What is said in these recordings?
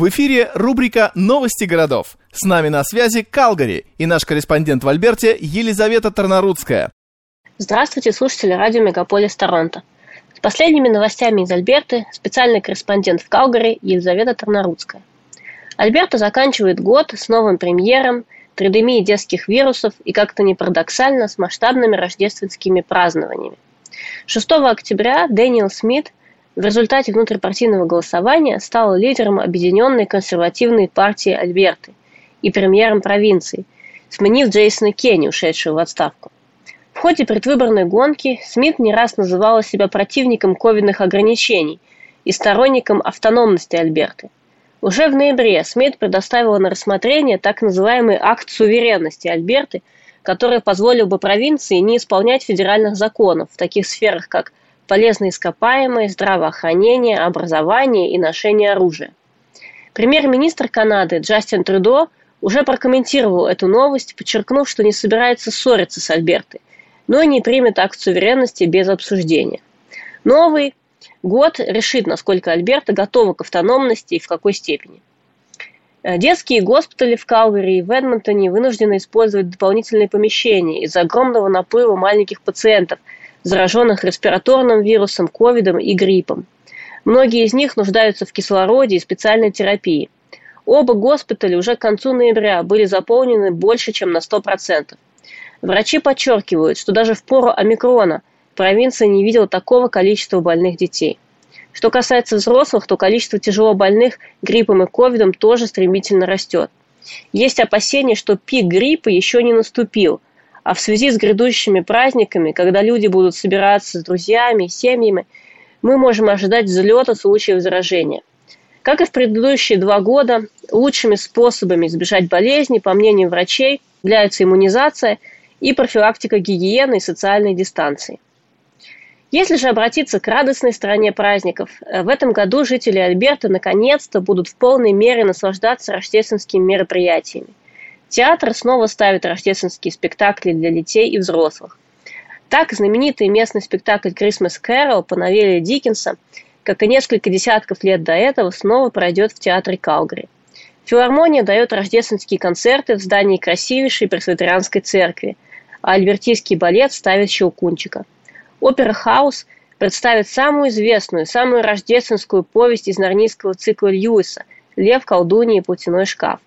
В эфире рубрика «Новости городов». С нами на связи Калгари и наш корреспондент в Альберте Елизавета Тарнарудская. Здравствуйте, слушатели радио «Мегаполис Торонто». С последними новостями из Альберты специальный корреспондент в Калгари Елизавета Тарнарудская. Альберта заканчивает год с новым премьером, тридемией детских вирусов и, как-то не парадоксально, с масштабными рождественскими празднованиями. 6 октября Дэниел Смит в результате внутрипартийного голосования стал лидером Объединенной консервативной партии Альберты и премьером провинции, сменив Джейсона Кенни, ушедшего в отставку. В ходе предвыборной гонки Смит не раз называла себя противником ковидных ограничений и сторонником автономности Альберты. Уже в ноябре Смит предоставила на рассмотрение так называемый акт суверенности Альберты, который позволил бы провинции не исполнять федеральных законов в таких сферах, как полезные ископаемые, здравоохранение, образование и ношение оружия. Премьер-министр Канады Джастин Трюдо уже прокомментировал эту новость, подчеркнув, что не собирается ссориться с Альбертой, но и не примет акт суверенности без обсуждения. Новый год решит, насколько Альберта готова к автономности и в какой степени. Э, детские госпитали в Калгари и в Эдмонтоне вынуждены использовать дополнительные помещения из-за огромного наплыва маленьких пациентов – зараженных респираторным вирусом, ковидом и гриппом. Многие из них нуждаются в кислороде и специальной терапии. Оба госпиталя уже к концу ноября были заполнены больше, чем на 100%. Врачи подчеркивают, что даже в пору омикрона провинция не видела такого количества больных детей. Что касается взрослых, то количество тяжело больных гриппом и ковидом тоже стремительно растет. Есть опасения, что пик гриппа еще не наступил – а в связи с грядущими праздниками, когда люди будут собираться с друзьями, семьями, мы можем ожидать взлета случаев заражения. Как и в предыдущие два года, лучшими способами избежать болезни, по мнению врачей, являются иммунизация и профилактика гигиены и социальной дистанции. Если же обратиться к радостной стороне праздников, в этом году жители Альберта наконец-то будут в полной мере наслаждаться рождественскими мероприятиями. Театр снова ставит рождественские спектакли для детей и взрослых. Так, знаменитый местный спектакль «Christmas Carol» по новелле Диккенса, как и несколько десятков лет до этого, снова пройдет в театре Калгари. Филармония дает рождественские концерты в здании красивейшей пресвитерианской церкви, а альбертийский балет ставит «Щелкунчика». Опера «Хаус» представит самую известную, самую рождественскую повесть из нарнийского цикла Льюиса «Лев, колдунья и платяной шкаф».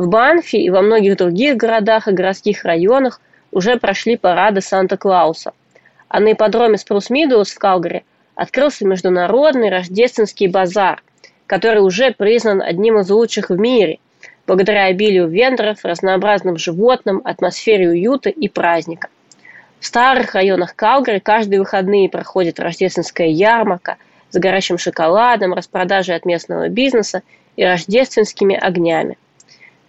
В Банфи и во многих других городах и городских районах уже прошли парады Санта-Клауса. А на ипподроме Спрус Мидоус в Калгари открылся международный рождественский базар, который уже признан одним из лучших в мире, благодаря обилию вендоров, разнообразным животным, атмосфере уюта и праздника. В старых районах Калгари каждые выходные проходит рождественская ярмарка с горячим шоколадом, распродажей от местного бизнеса и рождественскими огнями.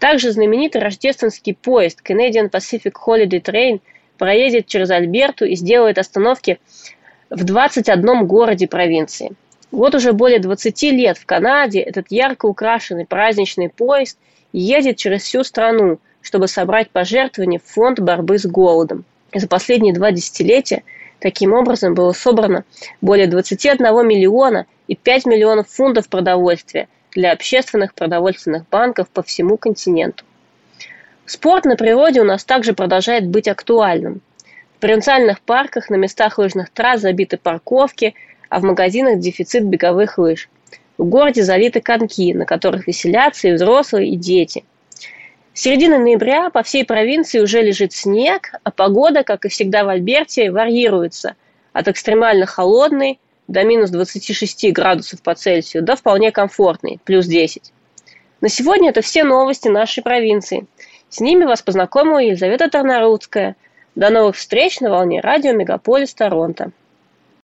Также знаменитый рождественский поезд Canadian Pacific Holiday Train проедет через Альберту и сделает остановки в 21 городе провинции. Вот уже более 20 лет в Канаде этот ярко украшенный праздничный поезд едет через всю страну, чтобы собрать пожертвования в фонд борьбы с голодом. За последние два десятилетия таким образом было собрано более 21 миллиона и 5 миллионов фунтов продовольствия – для общественных продовольственных банков по всему континенту. Спорт на природе у нас также продолжает быть актуальным. В провинциальных парках на местах лыжных трасс забиты парковки, а в магазинах дефицит беговых лыж. В городе залиты коньки, на которых веселятся и взрослые, и дети. С середины ноября по всей провинции уже лежит снег, а погода, как и всегда в Альберте, варьируется от экстремально холодной до минус 26 градусов по Цельсию, да вполне комфортный, плюс 10. На сегодня это все новости нашей провинции. С ними вас познакомила Елизавета Тарнарудская. До новых встреч на волне радио Мегаполис Торонто.